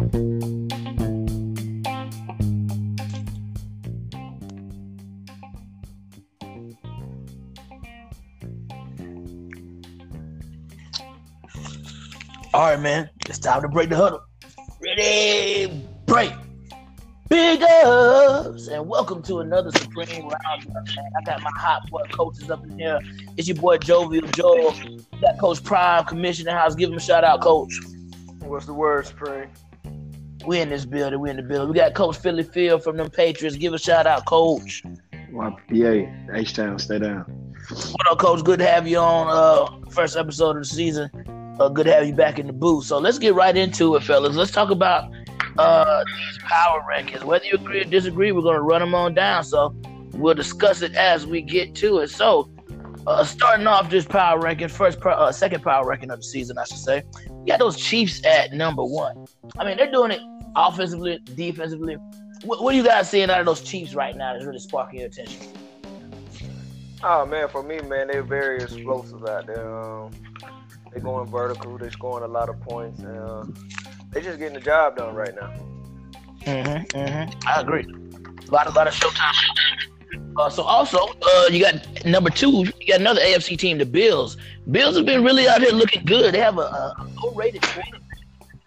All right, man. It's time to break the huddle. Ready, break. Big ups and welcome to another Supreme Round. Man. I got my hot boy coaches up in here. It's your boy Jovial Joel. Got Coach Prime, Commissioner House. Give him a shout out, Coach. What's the word, Supreme? We in this building. We in the building. We got Coach Philly Field from them Patriots. Give a shout out, Coach. Yeah, H Town, stay down. What up, Coach? Good to have you on. Uh, first episode of the season. Uh, good to have you back in the booth. So let's get right into it, fellas. Let's talk about uh, these power rankings. Whether you agree or disagree, we're going to run them on down. So we'll discuss it as we get to it. So, uh, starting off this power ranking, first, uh, second power ranking of the season, I should say. You got those Chiefs at number one. I mean, they're doing it offensively, defensively. What, what are you guys seeing out of those Chiefs right now that's really sparking your attention? Oh man, for me, man, they're very explosive out there. Um, they're going vertical. They're scoring a lot of points, and uh, they're just getting the job done right now. Mm-hmm, mm-hmm. I agree. A lot, a lot of showtime. Uh, so also, uh, you got number two. You got another AFC team, the Bills. Bills have been really out here looking good. They have a, a low-rated quarterback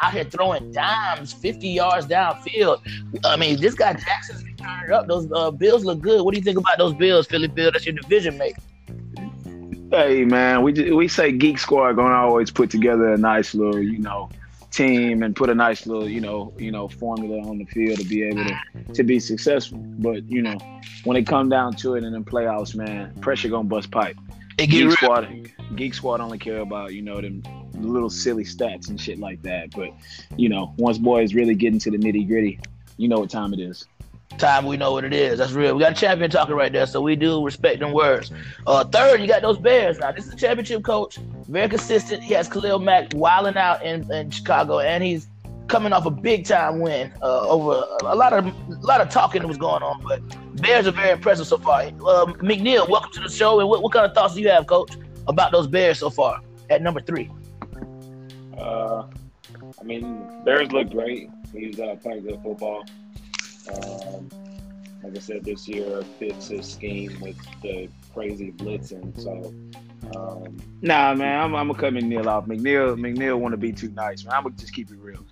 out here throwing dimes, fifty yards downfield. I mean, this guy Jackson's turning up. Those uh, Bills look good. What do you think about those Bills, Philly Bill? That's your division mate. Hey man, we we say Geek Squad gonna always put together a nice little, you know, team and put a nice little, you know, you know, formula on the field to be able to to be successful. But you know, when it come down to it in the playoffs, man, pressure gonna bust pipe. It Geek real. Squad, Geek Squad only care about you know them little silly stats and shit like that. But you know, once boys really get into the nitty gritty, you know what time it is. Time we know what it is. That's real. We got a champion talking right there, so we do respect them words. Uh, third, you got those Bears. Now, this is a championship coach, very consistent. He has Khalil Mack wilding out in, in Chicago, and he's coming off a big time win uh, over a lot of a lot of talking that was going on, but Bears are very impressive so far. Uh, McNeil, welcome to the show. And what, what kind of thoughts do you have, Coach, about those Bears so far at number three? Uh, I mean, Bears look great. He's uh, playing good football. Um, like I said, this year fits his scheme with the crazy blitzing. So, um, Nah, man, I'm, I'm gonna cut McNeil off. McNeil, McNeil want to be too nice, man. I'm gonna just keep it real.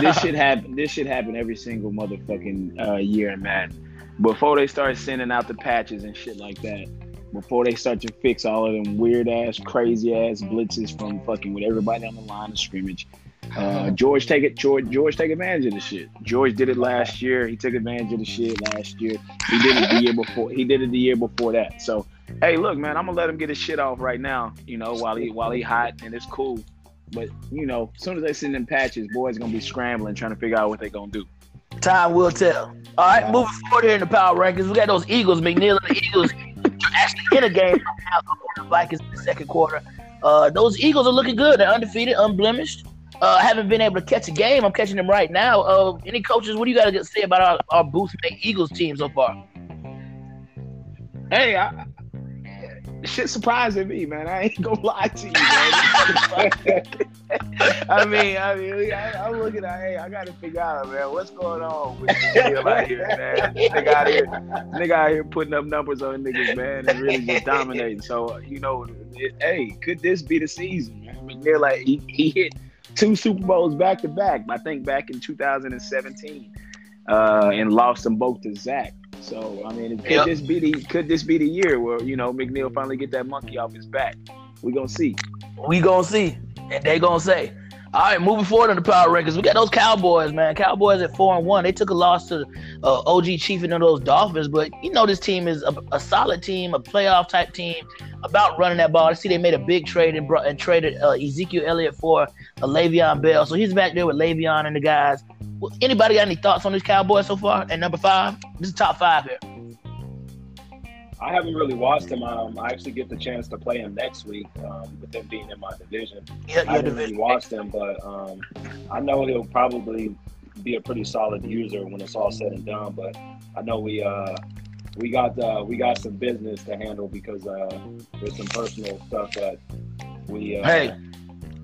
This should happen. This should happen every single motherfucking uh, year in Madden. Before they start sending out the patches and shit like that, before they start to fix all of them weird ass, crazy ass blitzes from fucking with everybody on the line of scrimmage. Uh, George take it. George, George take advantage of the shit. George did it last year. He took advantage of the shit last year. He did it the year before. He did it the year before that. So, hey, look, man, I'm gonna let him get his shit off right now. You know, while he while he hot and it's cool. But you know, as soon as they send them patches, boys gonna be scrambling trying to figure out what they gonna do. Time will tell. All right, moving forward here in the power rankings, we got those Eagles. McNeil and the Eagles actually in a game now the Vikings in the second quarter. Uh, those Eagles are looking good. They're undefeated, unblemished. Uh, haven't been able to catch a game. I'm catching them right now. Uh, any coaches? What do you got to say about our, our Booth Eagles team so far? Hey, I, shit surprising me, man. I ain't gonna lie to you, man. I mean, I mean, I, I'm looking at, hey, I gotta figure out, man, what's going on with this out here, man. Nigga out here, nigga out here putting up numbers on niggas, man, and really just dominating. So, you know, it, hey, could this be the season, man? They're like, he, he hit two Super Bowls back to back. I think back in 2017, uh, and lost them both to Zach. So I mean, could Yep. this be the could this be the year where you know McNeil finally get that monkey off his back? We gonna see. We gonna see, and they gonna say. All right, moving forward on the power rankings, we got those Cowboys, man. Cowboys at four and one. They took a loss to uh, OG Chief and those Dolphins, but you know this team is a, a solid team, a playoff type team, about running that ball. I see they made a big trade and brought and traded uh, Ezekiel Elliott for uh, Le'Veon Bell, so he's back there with Le'Veon and the guys. Well, anybody got any thoughts on these Cowboys so far? At number five, this is top five here. I haven't really watched him. Um, I actually get the chance to play him next week um, with him being in my division. Yeah, I haven't really watched him, but um, I know he'll probably be a pretty solid user when it's all said and done. But I know we uh, we got uh, we got some business to handle because uh, there's some personal stuff that we uh, Hey.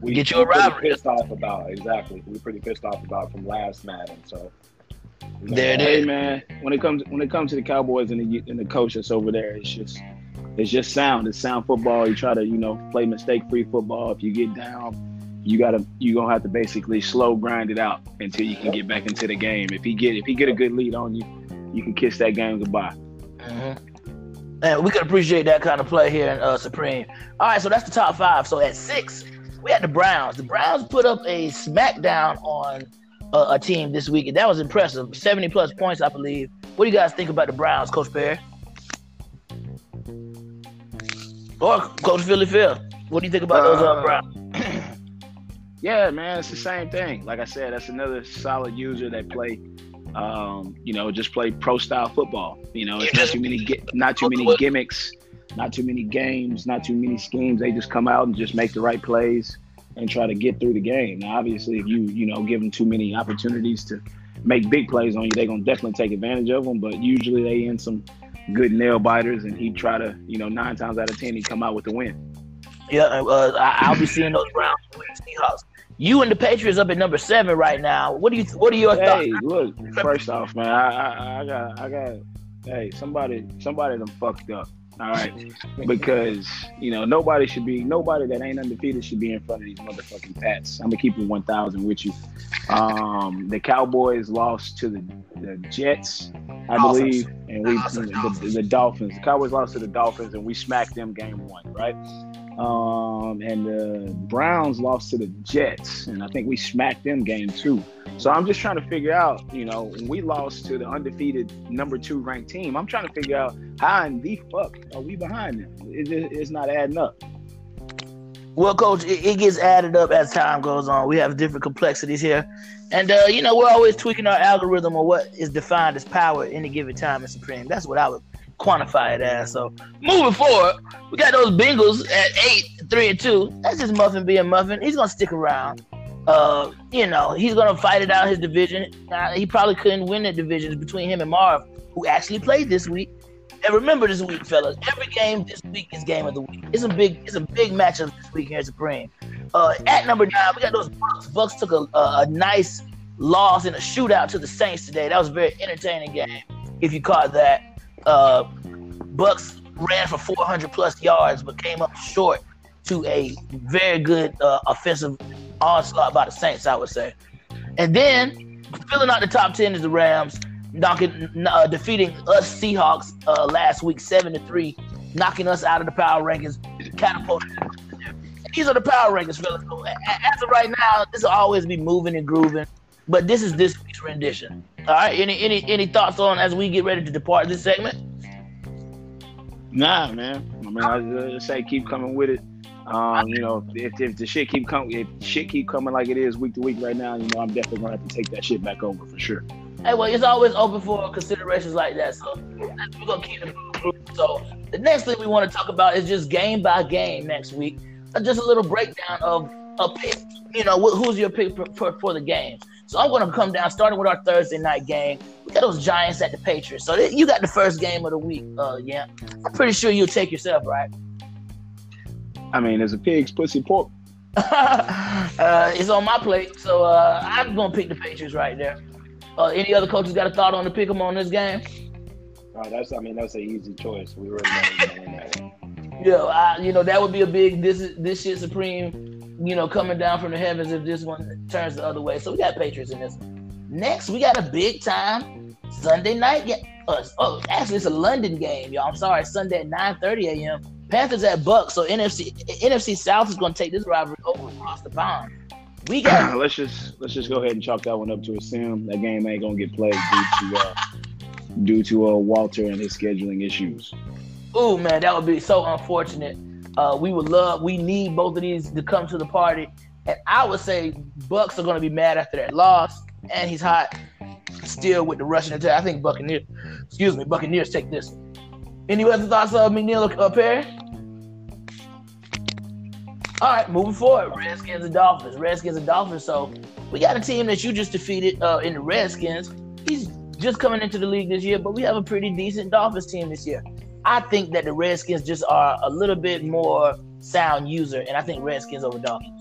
we Get you a pretty pissed off about exactly. We're pretty pissed off about from last Madden. So There it Hey is. man, when it comes when it comes to the Cowboys and the and the coach that's over there, it's just it's just sound. It's sound football. You try to you know play mistake free football. If you get down, you gotta you gonna have to basically slow grind it out until you can get back into the game. If he get if he get a good lead on you, you can kiss that game goodbye. Mm-hmm. And we can appreciate that kind of play here in uh, Supreme. All right, so that's the top five. So at six, we had the Browns. The Browns put up a smackdown on uh, a team this week, that was impressive. 70 plus points, I believe. What do you guys think about the Browns, Coach Perry? Or Coach Philly Phil? What do you think about those uh, Uh, Browns? Yeah, man, it's the same thing. Like I said, that's another solid user that play, um, you know, just play pro style football. You know, it's not too many, not too many gimmicks, not too many games, not too many schemes. They just come out and just make the right plays and try to get through the game. Now, obviously, if you, you know, give them too many opportunities to make big plays on you, they're gonna definitely take advantage of them. But usually, they end some good nail biters, and he try to, you know, nine times out of ten, he come out with the win. Yeah, uh, I- I'll be seeing those the Seahawks. You and the Patriots up at number seven right now. What do you? What are your thoughts? Hey, look. First off, man, I, I, I got, I got. Hey, somebody, somebody done fucked up. All right, because you know nobody should be, nobody that ain't undefeated should be in front of these motherfucking Pats. I'm gonna keep it 1,000 with you. Um, the Cowboys lost to the, the Jets, I Dolphins. believe, and we Dolphins. the, the Dolphins. The Cowboys lost to the Dolphins, and we smacked them game one, right? Um, and the Browns lost to the Jets, and I think we smacked them game two. So I'm just trying to figure out, you know, we lost to the undefeated number two ranked team, I'm trying to figure out how in the fuck are we behind them? It, it, it's not adding up. Well, coach, it, it gets added up as time goes on. We have different complexities here. And, uh, you know, we're always tweaking our algorithm on what is defined as power at any given time in Supreme. That's what I would quantify it as. So, moving forward, we got those Bengals at eight, three, and two. That's just Muffin being Muffin. He's to stick around. Uh, you know, he's to fight it out his division. Uh, he probably couldn't win the division between him and Marv, who actually played this week. And remember this week, fellas. Every game this week is game of the week. It's a big, it's a big matchup this week here at Supreme. Uh, at number nine, we got those Bucks. Bucks took a, a, a nice loss in a shootout to the Saints today. That was a very entertaining game. If you caught that, uh, Bucks ran for 400 plus yards, but came up short to a very good uh, offensive onslaught by the Saints. I would say. And then filling out the top ten is the Rams knocking, uh, defeating us Seahawks uh, last week, seven to three, knocking us out of the power rankings, catapulting. These are the power rankings, fellas. As of right now, this will always be moving and grooving, but this is this week's rendition. All right. Any any any thoughts on as we get ready to depart this segment? Nah, man. I mean, I just say keep coming with it. Um, you know, if, if the shit keep coming, if shit keep coming like it is week to week right now, you know, I'm definitely gonna have to take that shit back over for sure. Hey, well, it's always open for considerations like that. So we're gonna keep it moving. So the next thing we want to talk about is just game by game next week. Uh, Just a little breakdown of a pick. You know, who's your pick for, for, for the game? So I'm gonna come down starting with our Thursday night game. We got those Giants at the Patriots. So you got the first game of the week. Uh, yeah, I'm pretty sure you'll take yourself right. I mean, as a pig's pussy pork. uh, it's on my plate, so uh, I'm gonna pick the Patriots right there. Uh, any other coaches got a thought on the them on this game? Uh, that's I mean that's an easy choice. We already know gonna win that. Yeah, I, you know that would be a big this is this shit supreme, you know, coming down from the heavens if this one turns the other way. So we got Patriots in this. Next, we got a big time Sunday night game. Uh, oh, actually, it's a London game, y'all. I'm sorry, Sunday at 9:30 a.m. Panthers at Bucks. So NFC NFC South is going to take this rivalry over across the pond. We got let's just let's just go ahead and chalk that one up to a sim. That game ain't gonna get played due to uh, due to uh, Walter and his scheduling issues. Ooh, man, that would be so unfortunate. Uh, we would love, we need both of these to come to the party. And I would say Bucks are going to be mad after that loss. And he's hot still with the Russian attack. I think Buccaneers, excuse me, Buccaneers take this. Any other thoughts of McNeil uh, Perry? All right, moving forward. Redskins and Dolphins. Redskins and Dolphins. So we got a team that you just defeated uh, in the Redskins. He's just coming into the league this year, but we have a pretty decent Dolphins team this year. I think that the Redskins just are a little bit more sound user, and I think Redskins over Dolphins.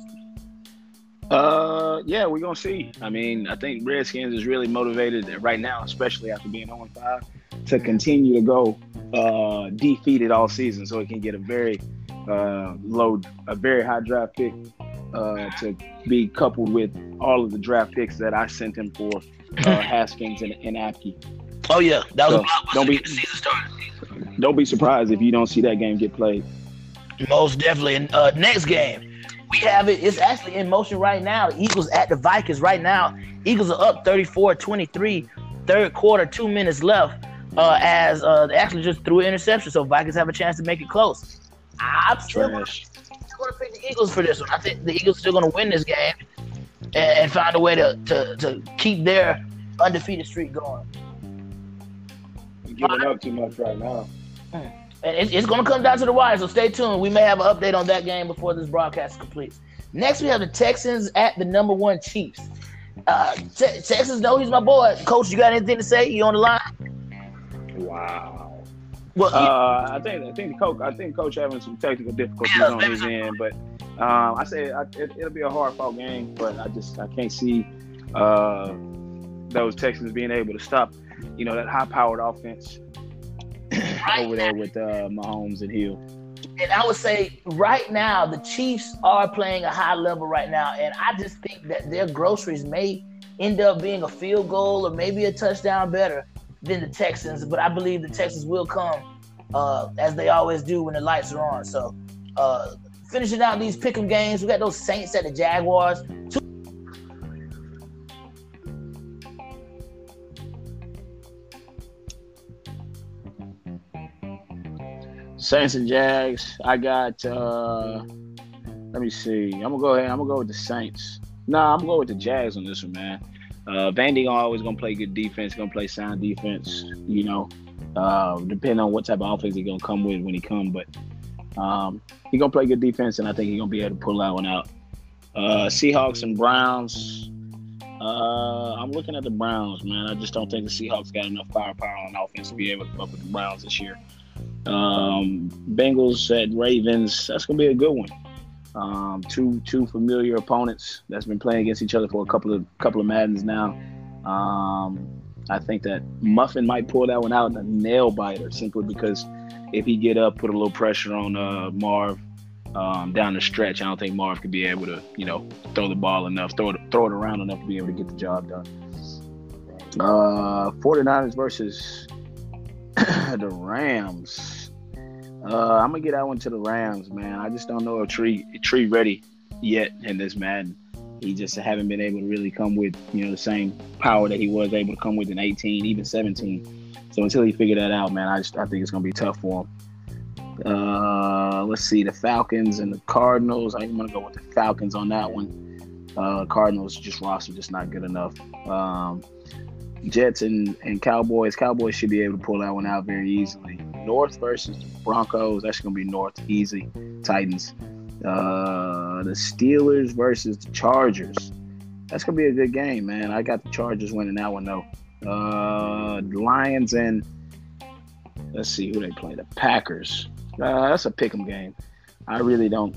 Uh, yeah, we're gonna see. I mean, I think Redskins is really motivated right now, especially after being 0 5, to continue to go uh, defeated all season, so it can get a very uh, low, a very high draft pick uh, to be coupled with all of the draft picks that I sent him for uh, Haskins and, and Apke. Oh yeah, that was So, a don't be- season started. Don't be surprised if you don't see that game get played. Most definitely. And uh, next game, we have it. It's actually in motion right now. The Eagles at the Vikings right now. Eagles are up 34-23. Third quarter, two minutes left. Uh, as uh, they actually just threw an interception, so Vikings have a chance to make it close. I'm still going to pick the Eagles for this one. I think the Eagles still going to win this game and, and find a way to, to, to keep their undefeated streak going. You're giving up too much right now. And it's, it's going to come down to the wire, so stay tuned. We may have an update on that game before this broadcast completes. Next, we have the Texans at the number one Chiefs. Uh, Te- Texans know he's my boy. Coach, you got anything to say? You on the line? Wow. Well, Uh, I think I think the coach I think coach having some technical difficulties Yeah, on his end, but um, I say I, it, it'll be a hard fought game, but I just I can't see uh, those Texans being able to stop you know that high powered offense over there with uh, Mahomes and Hill. and I would say right now the Chiefs are playing a high level right now, and I just think that their groceries may end up being a field goal or maybe a touchdown better than the Texans. But I believe the Texans will come uh, as they always do when the lights are on. So uh, finishing out these pick'em games, we got those Saints at the Jaguars. Two- Saints and Jags. I got. Uh, let me see. I'm gonna go ahead. I'm gonna go with the Saints. Nah, I'm gonna go with the Jags on this one, man. Uh, Vandy always gonna play good defense. Gonna play sound defense. You know, uh, depending on what type of offense he gonna come with when he come, but um, he gonna play good defense, and I think he gonna be able to pull that one out. Uh, Seahawks and Browns. Uh, I'm looking at the Browns, man. I just don't think the Seahawks got enough firepower on offense to be able to fuck with the Browns this year. Um, Bengals at Ravens. That's gonna be a good one. Um, two two familiar opponents that's been playing against each other for a couple of couple of Maddens now. Um, I think that Muffin might pull that one out in a nail biter simply because if he get up, put a little pressure on uh, Marv um, down the stretch, I don't think Marv could be able to you know throw the ball enough, throw it throw it around enough to be able to get the job done. Uh, 49ers versus the Rams. Uh, I'm gonna get that one to the Rams, man. I just don't know if Tree Tree ready yet in this Madden. He just haven't been able to really come with you know the same power that he was able to come with in 18, even 17. So until he figure that out, man, I just I think it's gonna be tough for him. Uh, let's see the Falcons and the Cardinals. I'm gonna go with the Falcons on that one. Uh, Cardinals just roster just not good enough. Um, Jets and, and Cowboys. Cowboys should be able to pull that one out very easily. North versus Broncos. That's going to be North easy. Titans. Uh, the Steelers versus the Chargers. That's going to be a good game, man. I got the Chargers winning that one, though. Uh, Lions and let's see who they play. The Packers. Uh, that's a pick 'em game. I really don't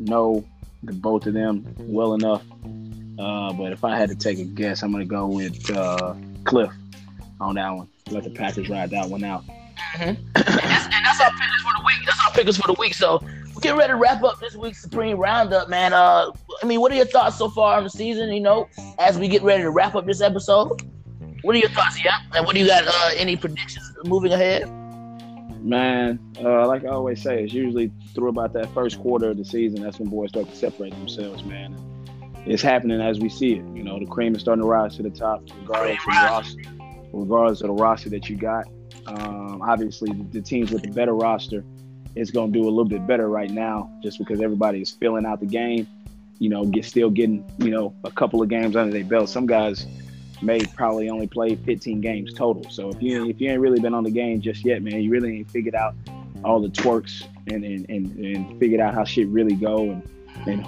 know the both of them well enough. Uh, but if I had to take a guess, I'm going to go with uh, Cliff on that one. Let the Packers ride that one out. And, that's, and that's our pickers for the week. That's our pickers for the week. So we're getting ready to wrap up this week's Supreme Roundup, man. Uh, I mean, what are your thoughts so far on the season? You know, as we get ready to wrap up this episode, what are your thoughts? Yeah, and what do you got? Uh, any predictions moving ahead? Man, uh, like I always say, it's usually through about that first quarter of the season that's when boys start to separate themselves, man. It's happening as we see it. You know, the cream is starting to rise to the top, regardless of the roster, regardless of the roster that you got. Um, Um, obviously, the, the teams with the better roster is going to do a little bit better right now, just because everybody is filling out the game. You know, get still getting you know a couple of games under their belt. Some guys may probably only play 15 games total. So if you if you ain't really been on the game just yet, man, you really ain't figured out all the twerks and and, and, and figured out how shit really go and and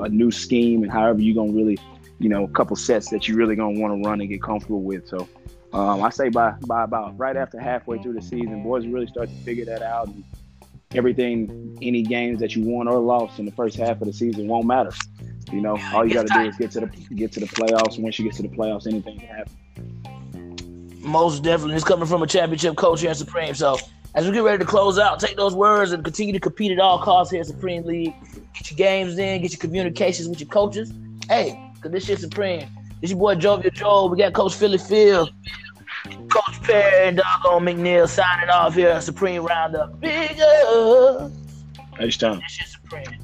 a new scheme and however you gonna really, you know, a couple sets that you really gonna want to run and get comfortable with. So um, I say by by about right after halfway through the season, boys really start to figure that out. And everything, any games that you won or lost in the first half of the season won't matter. You know, all you got to do is get to the get to the playoffs. And once you get to the playoffs, anything can happen. Most definitely. It's coming from a championship coach here at Supreme. So as we get ready to close out, take those words and continue to compete at all costs here at Supreme League. Get your games in, get your communications with your coaches. Hey, because this shit Supreme. This your boy Jovial Joe. We got Coach Philly Field, Coach Perry, and Doggone McNeil signing off here Supreme Roundup. Bigger. H-Town. This shit Supreme.